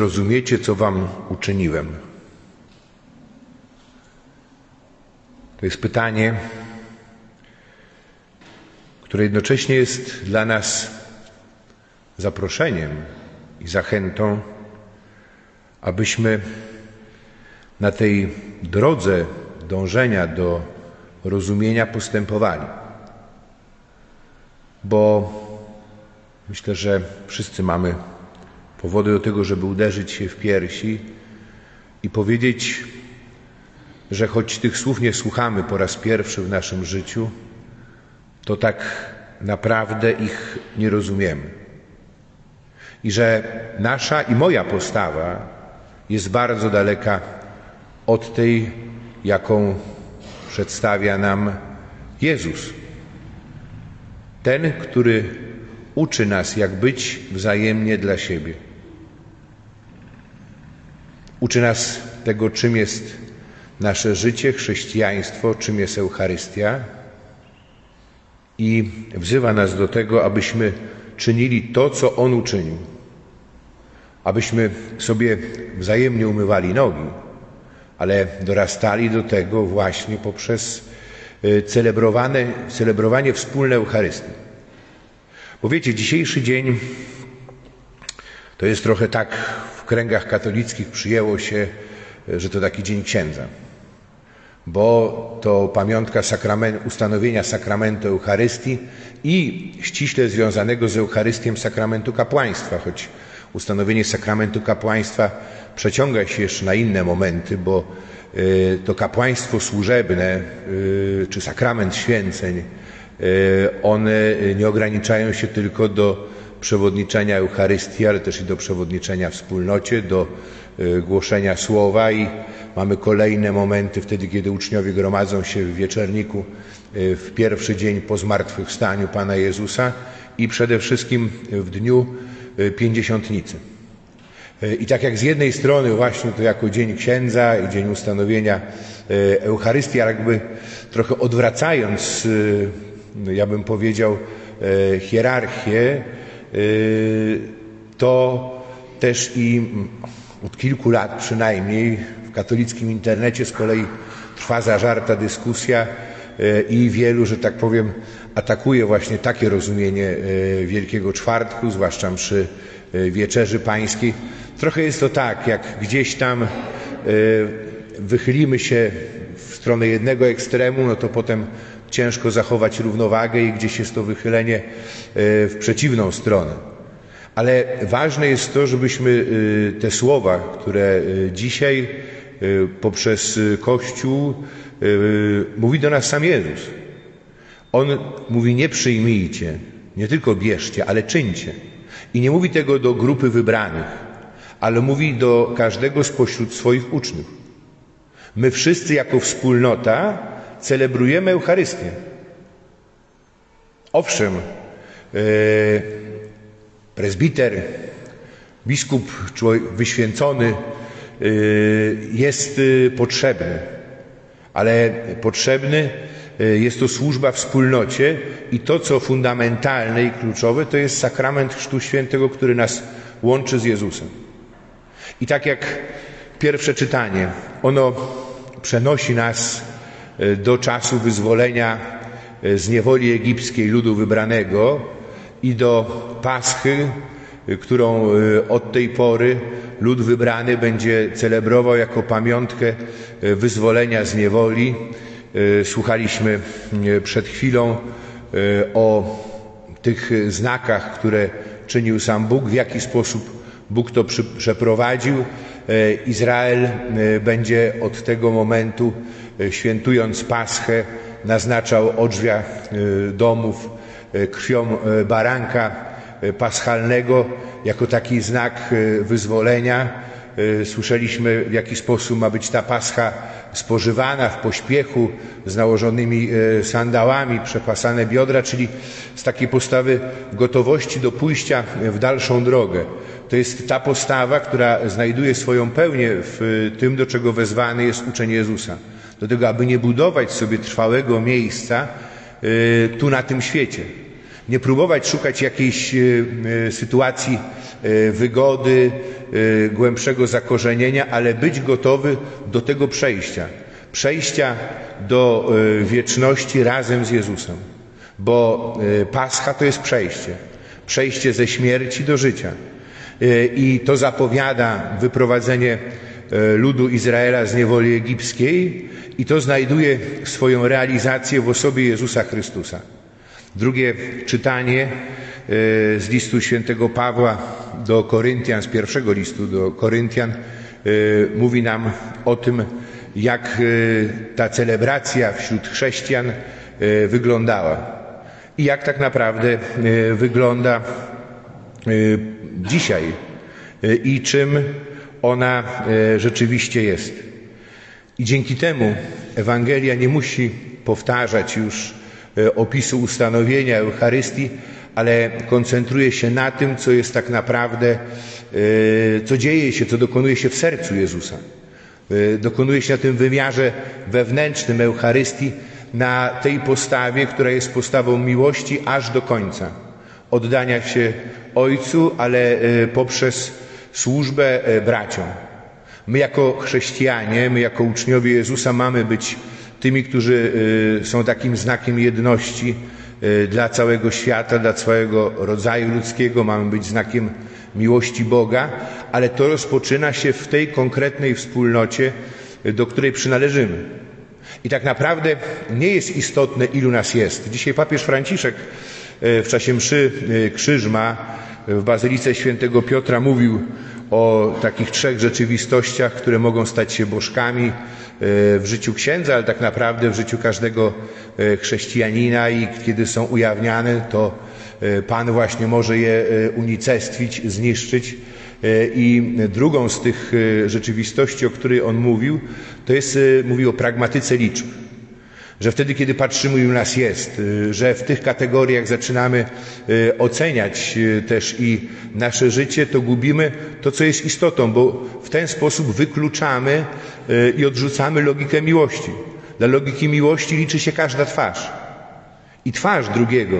rozumiecie, co wam uczyniłem? To jest pytanie, które jednocześnie jest dla nas zaproszeniem i zachętą, abyśmy na tej drodze dążenia do rozumienia postępowali. Bo myślę, że wszyscy mamy powody do tego, żeby uderzyć się w piersi i powiedzieć, że choć tych słów nie słuchamy po raz pierwszy w naszym życiu, to tak naprawdę ich nie rozumiemy. I że nasza i moja postawa jest bardzo daleka od tej, jaką przedstawia nam Jezus. Ten, który uczy nas, jak być wzajemnie dla siebie. Uczy nas tego, czym jest nasze życie, chrześcijaństwo, czym jest Eucharystia i wzywa nas do tego, abyśmy czynili to, co On uczynił. Abyśmy sobie wzajemnie umywali nogi, ale dorastali do tego właśnie poprzez y, celebrowanie wspólne Eucharystii. Bo wiecie, dzisiejszy dzień to jest trochę tak w kręgach katolickich przyjęło się, że to taki dzień księdza. Bo to pamiątka sakrament, ustanowienia sakramentu Eucharystii i ściśle związanego z Eucharystią sakramentu kapłaństwa, choć ustanowienie sakramentu kapłaństwa przeciąga się jeszcze na inne momenty, bo y, to kapłaństwo służebne y, czy sakrament święceń, one nie ograniczają się tylko do przewodniczenia Eucharystii, ale też i do przewodniczenia wspólnocie, do głoszenia słowa i mamy kolejne momenty wtedy, kiedy uczniowie gromadzą się w wieczerniku w pierwszy dzień po zmartwychwstaniu Pana Jezusa i przede wszystkim w dniu pięćdziesiątnicy. I tak jak z jednej strony właśnie to jako Dzień Księdza i Dzień Ustanowienia Eucharystii, jakby trochę odwracając, ja bym powiedział, hierarchię, to też i od kilku lat przynajmniej w katolickim internecie z kolei trwa zażarta dyskusja i wielu, że tak powiem, atakuje właśnie takie rozumienie Wielkiego Czwartku, zwłaszcza przy Wieczerzy Pańskiej. Trochę jest to tak, jak gdzieś tam wychylimy się stronę jednego ekstremu, no to potem ciężko zachować równowagę i gdzieś jest to wychylenie w przeciwną stronę. Ale ważne jest to, żebyśmy te słowa, które dzisiaj poprzez Kościół mówi do nas sam Jezus. On mówi nie przyjmijcie, nie tylko bierzcie, ale czyńcie. I nie mówi tego do grupy wybranych, ale mówi do każdego spośród swoich uczniów. My wszyscy jako wspólnota celebrujemy Eucharystię. Owszem, prezbiter, biskup wyświęcony jest potrzebny, ale potrzebny jest to służba wspólnocie i to, co fundamentalne i kluczowe, to jest sakrament Chrztu Świętego, który nas łączy z Jezusem. I tak jak pierwsze czytanie, ono przenosi nas do czasu wyzwolenia z niewoli egipskiej ludu wybranego i do Paschy, którą od tej pory lud wybrany będzie celebrował jako pamiątkę wyzwolenia z niewoli. Słuchaliśmy przed chwilą o tych znakach, które czynił sam Bóg, w jaki sposób Bóg to przeprowadził. Izrael będzie od tego momentu, świętując Paschę, naznaczał odrzwia domów krwią baranka paschalnego jako taki znak wyzwolenia. Słyszeliśmy, w jaki sposób ma być ta pascha spożywana w pośpiechu, z nałożonymi sandałami, przepasane biodra, czyli z takiej postawy gotowości do pójścia w dalszą drogę. To jest ta postawa, która znajduje swoją pełnię w tym, do czego wezwany jest uczeń Jezusa. Do tego, aby nie budować sobie trwałego miejsca tu na tym świecie. nie próbować szukać jakiejś sytuacji wygody, głębszego zakorzenienia, ale być gotowy do tego przejścia. Przejścia do wieczności razem z Jezusem. Bo Pascha to jest przejście. Przejście ze śmierci do życia. I to zapowiada wyprowadzenie ludu Izraela z niewoli egipskiej i to znajduje swoją realizację w osobie Jezusa Chrystusa. Drugie czytanie z listu świętego Pawła do Koryntian, z pierwszego listu do Koryntian, mówi nam o tym, jak ta celebracja wśród chrześcijan wyglądała i jak tak naprawdę wygląda dzisiaj i czym ona rzeczywiście jest. I dzięki temu Ewangelia nie musi powtarzać już opisu ustanowienia Eucharystii, ale koncentruje się na tym, co jest tak naprawdę, co dzieje się, co dokonuje się w sercu Jezusa. Dokonuje się na tym wymiarze wewnętrznym Eucharystii, na tej postawie, która jest postawą miłości aż do końca. Oddania się Ojcu, ale poprzez służbę braciom. My jako chrześcijanie, my jako uczniowie Jezusa mamy być tymi, którzy są takim znakiem jedności dla całego świata, dla całego rodzaju ludzkiego, mamy być znakiem miłości Boga, ale to rozpoczyna się w tej konkretnej wspólnocie, do której przynależymy. I tak naprawdę nie jest istotne, ilu nas jest. Dzisiaj papież Franciszek w czasie mszy Krzyżma w Bazylice Świętego Piotra mówił o takich trzech rzeczywistościach, które mogą stać się bożkami w życiu księdza, ale tak naprawdę w życiu każdego chrześcijanina i kiedy są ujawniane, to Pan właśnie może je unicestwić, zniszczyć. I drugą z tych rzeczywistości, o której on mówił, to jest, mówił o pragmatyce liczb. Że wtedy, kiedy patrzymy, ilu nas jest, że w tych kategoriach zaczynamy oceniać też i nasze życie, to gubimy to, co jest istotą, bo w ten sposób wykluczamy i odrzucamy logikę miłości. Dla logiki miłości liczy się każda twarz i twarz drugiego.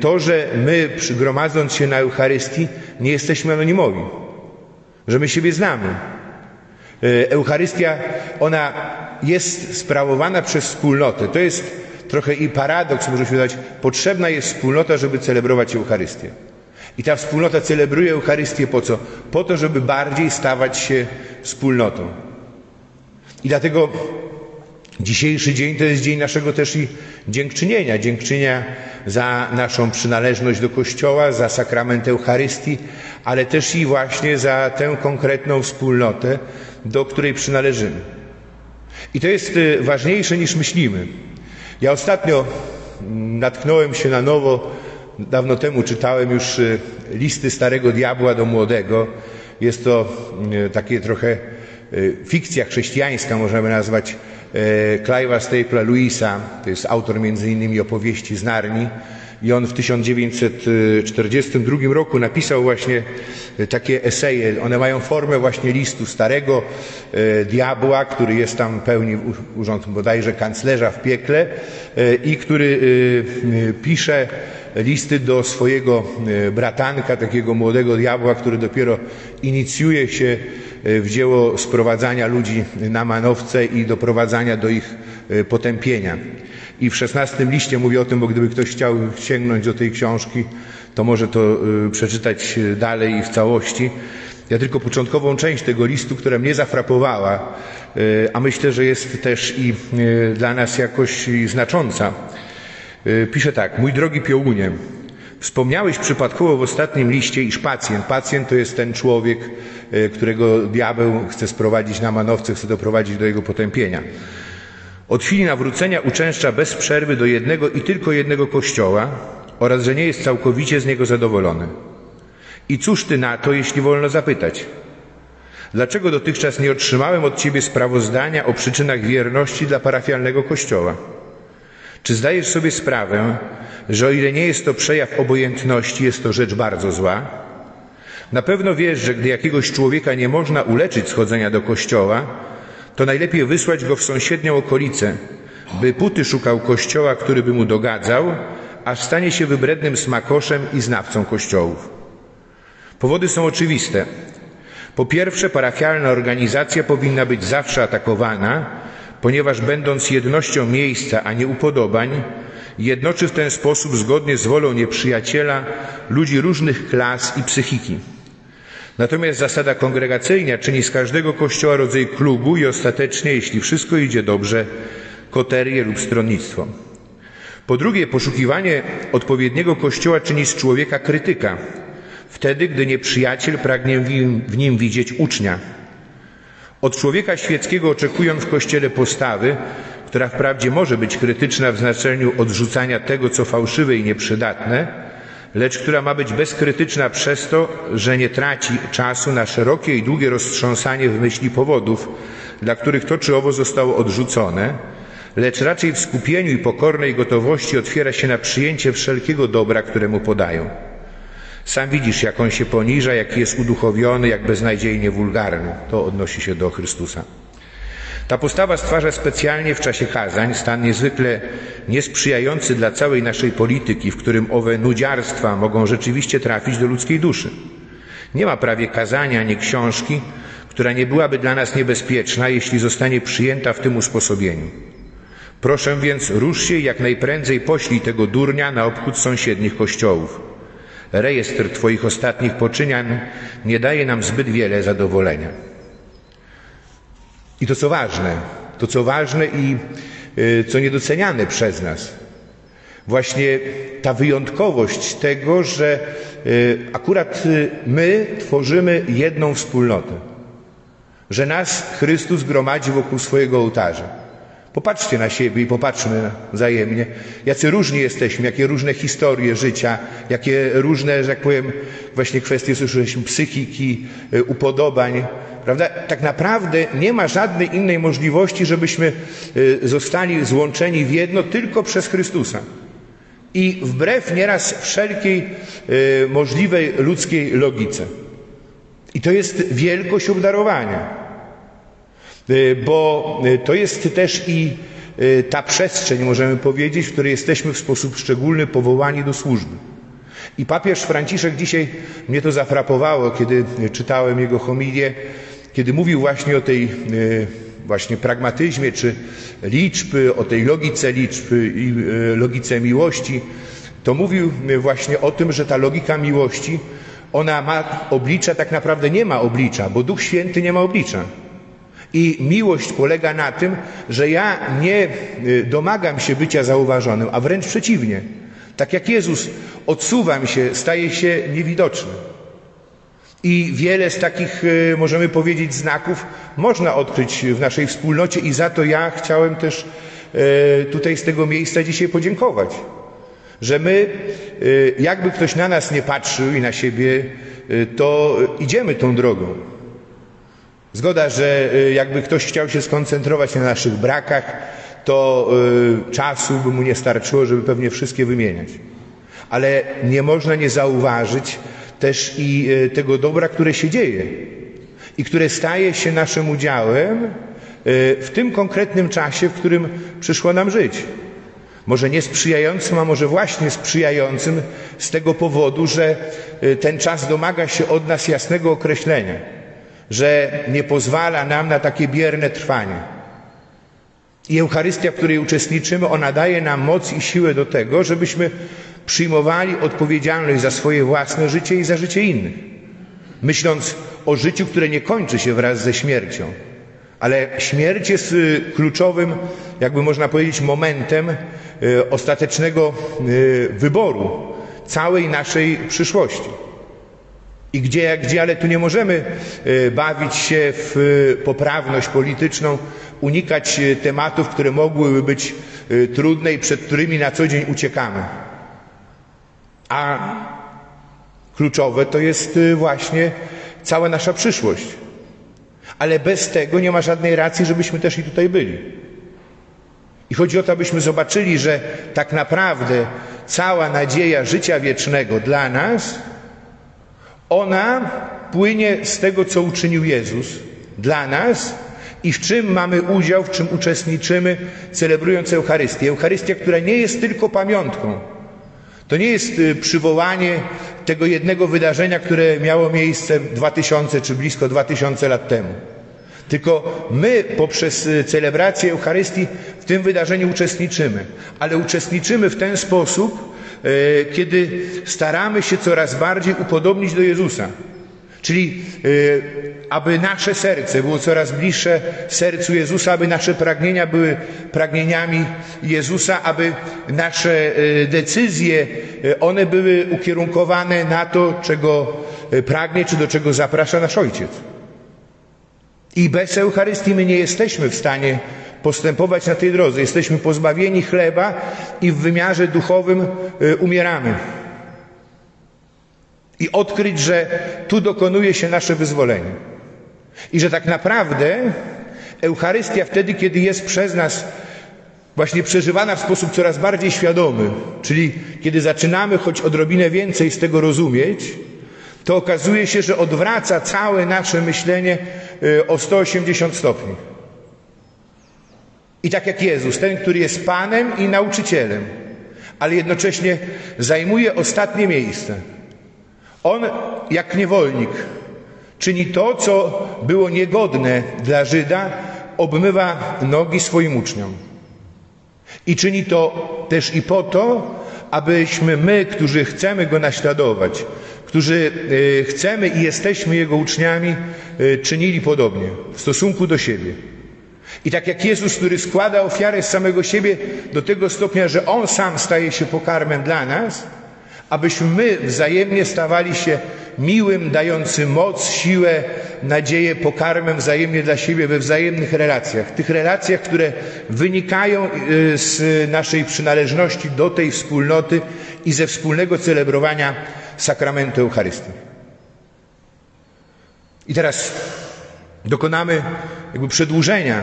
To, że my, gromadząc się na Eucharystii, nie jesteśmy anonimowi, że my siebie znamy. Eucharystia, ona jest sprawowana przez wspólnotę. To jest trochę i paradoks, może się dać. Potrzebna jest wspólnota, żeby celebrować Eucharystię. I ta wspólnota celebruje Eucharystię po co? Po to, żeby bardziej stawać się wspólnotą. I dlatego dzisiejszy dzień to jest dzień naszego też i dziękczynienia. Dziękczynienia za naszą przynależność do Kościoła, za sakrament Eucharystii, ale też i właśnie za tę konkretną wspólnotę, do której przynależymy. I to jest ważniejsze niż myślimy. Ja ostatnio natknąłem się na nowo, dawno temu czytałem już listy Starego Diabła do Młodego. Jest to takie trochę fikcja chrześcijańska, możemy nazwać Clive'a Staple'a Louisa, to jest autor między innymi opowieści z Narni i on w 1942 roku napisał właśnie takie eseje. One mają formę właśnie listu starego diabła, który jest tam pełni urząd bodajże kanclerza w piekle i który pisze listy do swojego bratanka, takiego młodego diabła, który dopiero inicjuje się w dzieło sprowadzania ludzi na manowce i doprowadzania do ich potępienia. I w szesnastym liście mówię o tym, bo gdyby ktoś chciał sięgnąć do tej książki, to może to przeczytać dalej i w całości. Ja tylko początkową część tego listu, która mnie zafrapowała, a myślę, że jest też i dla nas jakoś znacząca. Pisze tak, mój drogi Piołunie, Wspomniałeś przypadkowo w ostatnim liście, iż pacjent, pacjent to jest ten człowiek, którego diabeł chce sprowadzić na manowce, chce doprowadzić do jego potępienia. Od chwili nawrócenia uczęszcza bez przerwy do jednego i tylko jednego kościoła oraz, że nie jest całkowicie z niego zadowolony. I cóż ty na to, jeśli wolno zapytać? Dlaczego dotychczas nie otrzymałem od ciebie sprawozdania o przyczynach wierności dla parafialnego kościoła? Czy zdajesz sobie sprawę, że o ile nie jest to przejaw obojętności, jest to rzecz bardzo zła? Na pewno wiesz, że gdy jakiegoś człowieka nie można uleczyć schodzenia do kościoła, to najlepiej wysłać go w sąsiednią okolicę, by puty szukał kościoła, który by mu dogadzał, aż stanie się wybrednym smakoszem i znawcą kościołów. Powody są oczywiste. Po pierwsze, parafialna organizacja powinna być zawsze atakowana, ponieważ będąc jednością miejsca, a nie upodobań, jednoczy w ten sposób zgodnie z wolą nieprzyjaciela ludzi różnych klas i psychiki. Natomiast zasada kongregacyjna czyni z każdego kościoła rodzaj klubu i ostatecznie, jeśli wszystko idzie dobrze, koterię lub stronnictwo. Po drugie, poszukiwanie odpowiedniego kościoła czyni z człowieka krytyka, wtedy, gdy nieprzyjaciel pragnie w nim widzieć ucznia. Od człowieka świeckiego oczekują w kościele postawy, która wprawdzie może być krytyczna w znaczeniu odrzucania tego, co fałszywe i nieprzydatne, lecz która ma być bezkrytyczna przez to, że nie traci czasu na szerokie i długie roztrząsanie w myśli powodów, dla których to czy owo zostało odrzucone, lecz raczej w skupieniu i pokornej gotowości otwiera się na przyjęcie wszelkiego dobra, któremu podają. Sam widzisz, jak on się poniża, jaki jest uduchowiony, jak beznadziejnie wulgarny. To odnosi się do Chrystusa. Ta postawa stwarza specjalnie w czasie kazań stan niezwykle niesprzyjający dla całej naszej polityki, w którym owe nudziarstwa mogą rzeczywiście trafić do ludzkiej duszy. Nie ma prawie kazania ani książki, która nie byłaby dla nas niebezpieczna, jeśli zostanie przyjęta w tym usposobieniu. Proszę więc, rusz się i jak najprędzej poślij tego durnia na obchód sąsiednich kościołów. Rejestr Twoich ostatnich poczynian nie daje nam zbyt wiele zadowolenia. I to co ważne, to co ważne i y, co niedoceniane przez nas, właśnie ta wyjątkowość tego, że y, akurat y, my tworzymy jedną wspólnotę, że nas Chrystus gromadzi wokół swojego ołtarza. Popatrzcie na siebie i popatrzmy wzajemnie, jacy różni jesteśmy, jakie różne historie życia, jakie różne, że tak powiem, właśnie kwestie słyszeliśmy, psychiki, upodobań, Prawda? Tak naprawdę nie ma żadnej innej możliwości, żebyśmy y, zostali złączeni w jedno tylko przez Chrystusa. I wbrew nieraz wszelkiej y, możliwej ludzkiej logice. I to jest wielkość obdarowania. Y, bo to jest też i ta przestrzeń, możemy powiedzieć, w której jesteśmy w sposób szczególny powołani do służby. I papież Franciszek dzisiaj mnie to zafrapowało, kiedy czytałem jego homilię kiedy mówił właśnie o tej e, właśnie pragmatyzmie czy liczby, o tej logice liczby i e, logice miłości, to mówił właśnie o tym, że ta logika miłości, ona ma oblicza, tak naprawdę nie ma oblicza, bo Duch Święty nie ma oblicza. I miłość polega na tym, że ja nie e, domagam się bycia zauważonym, a wręcz przeciwnie. Tak jak Jezus, odsuwam się, staje się niewidoczny. I wiele z takich, e, możemy powiedzieć, znaków można odkryć w naszej wspólnocie i za to ja chciałem też e, tutaj z tego miejsca dzisiaj podziękować. Że my, jakby ktoś na nas nie patrzył i na siebie, to idziemy tą drogą. Zgoda, że jakby ktoś chciał się skoncentrować na naszych brakach, to czasu by mu nie starczyło, żeby pewnie wszystkie wymieniać. Ale nie można nie zauważyć, też i e, tego dobra, które się dzieje i które staje się naszym udziałem w tym konkretnym czasie, w którym przyszło nam żyć. Może nie sprzyjającym, a może właśnie sprzyjającym z tego powodu, że ten czas domaga się od nas jasnego określenia, że nie pozwala nam na takie bierne trwanie. I Eucharystia, w której uczestniczymy, ona daje nam moc i siłę do tego, żebyśmy przyjmowali odpowiedzialność za swoje własne życie i za życie innych. Myśląc o życiu, które nie kończy się wraz ze śmiercią, ale śmierć jest y, kluczowym, jakby można powiedzieć, momentem y, ostatecznego y, wyboru całej naszej przyszłości. I gdzie jak gdzie, ale tu nie możemy bawić się w poprawność polityczną, unikać tematów, które mogłyby być trudne i przed którymi na co dzień uciekamy. A kluczowe to jest właśnie cała nasza przyszłość. Ale bez tego nie ma żadnej racji, żebyśmy też i tutaj byli. I chodzi o to, abyśmy zobaczyli, że tak naprawdę cała nadzieja życia wiecznego dla nas, ona płynie z tego, co uczynił Jezus dla nas i w czym mamy udział, w czym uczestniczymy, celebrując Eucharystię. Eucharystia, która nie jest tylko pamiątką, To nie jest y, przywołanie tego jednego wydarzenia, które miało miejsce 2000 czy blisko 2000 lat temu. Tylko my poprzez y, celebrację Eucharystii w tym wydarzeniu uczestniczymy, ale uczestniczymy w ten sposób, kiedy staramy się coraz bardziej upodobnić do Jezusa. Czyli aby nasze serce było coraz bliższe sercu Jezusa, aby nasze pragnienia były pragnieniami Jezusa, aby nasze e, decyzje, e, one były ukierunkowane na to, czego e, pragnie, czy do czego zaprasza nasz Ojciec. I bez Eucharystii my nie jesteśmy w stanie postępować na tej drodze. Jesteśmy pozbawieni chleba i w wymiarze duchowym umieramy. I odkryć, że tu dokonuje się nasze wyzwolenie. I że tak naprawdę Eucharystia wtedy, kiedy jest przez nas właśnie przeżywana w sposób coraz bardziej świadomy, czyli kiedy zaczynamy choć odrobinę więcej z tego rozumieć, to okazuje się, że odwraca całe nasze myślenie y, o 180 stopni. I tak jak Jezus, ten, który jest Panem i nauczycielem, ale jednocześnie zajmuje ostatnie miejsce. On, jak niewolnik, Czyni to, co było niegodne dla Żyda, obmywa nogi swoim uczniom. I czyni to też i po to, abyśmy my, którzy chcemy Go naśladować, którzy e, chcemy i jesteśmy Jego uczniami, e, czynili podobnie w stosunku do siebie. I tak jak Jezus, który składa ofiarę z samego siebie do tego stopnia, że On sam staje się pokarmem dla nas, abyśmy my wzajemnie stawali się miłym, dającym moc, siłę, nadzieję, pokarmem wzajemnie dla siebie we wzajemnych relacjach. Tych relacjach, które wynikają y, z naszej przynależności do tej wspólnoty i ze wspólnego celebrowania sakramentu Eucharystii. I teraz dokonamy jakby przedłużenia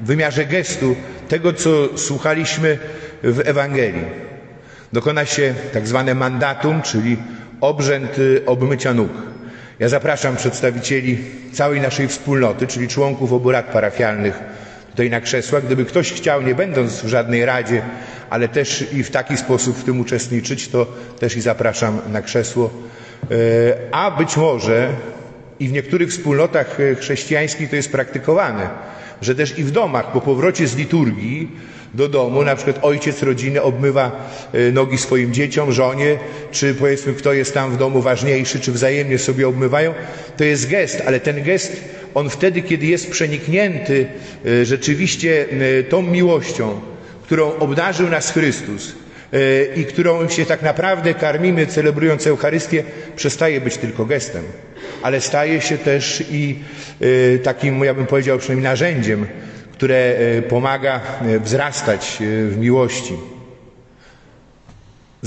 w wymiarze gestu tego, co słuchaliśmy w Ewangelii. Dokona się tak zwane mandatum, czyli obrzęd y, obmycia nóg. Ja zapraszam przedstawicieli całej naszej wspólnoty, czyli członków obu rad parafialnych tutaj na krzesłach. Gdyby ktoś chciał, nie będąc w żadnej radzie, ale też i w taki sposób w tym uczestniczyć, to też i zapraszam na krzesło. E, a być może i w niektórych wspólnotach e, chrześcijańskich to jest praktykowane, że też i w domach po powrocie z liturgii do domu, na przykład ojciec rodziny obmywa e, nogi swoim dzieciom, żonie, czy powiedzmy kto jest tam w domu ważniejszy, czy wzajemnie sobie obmywają, to jest gest, ale ten gest, on wtedy, kiedy jest przeniknięty e, rzeczywiście e, tą miłością, którą obdarzył nas Chrystus, i którą się tak naprawdę karmimy, celebrując Eucharystię, przestaje być tylko gestem, ale staje się też i takim, ja bym powiedział, przynajmniej narzędziem które e, pomaga e, wzrastać w miłości.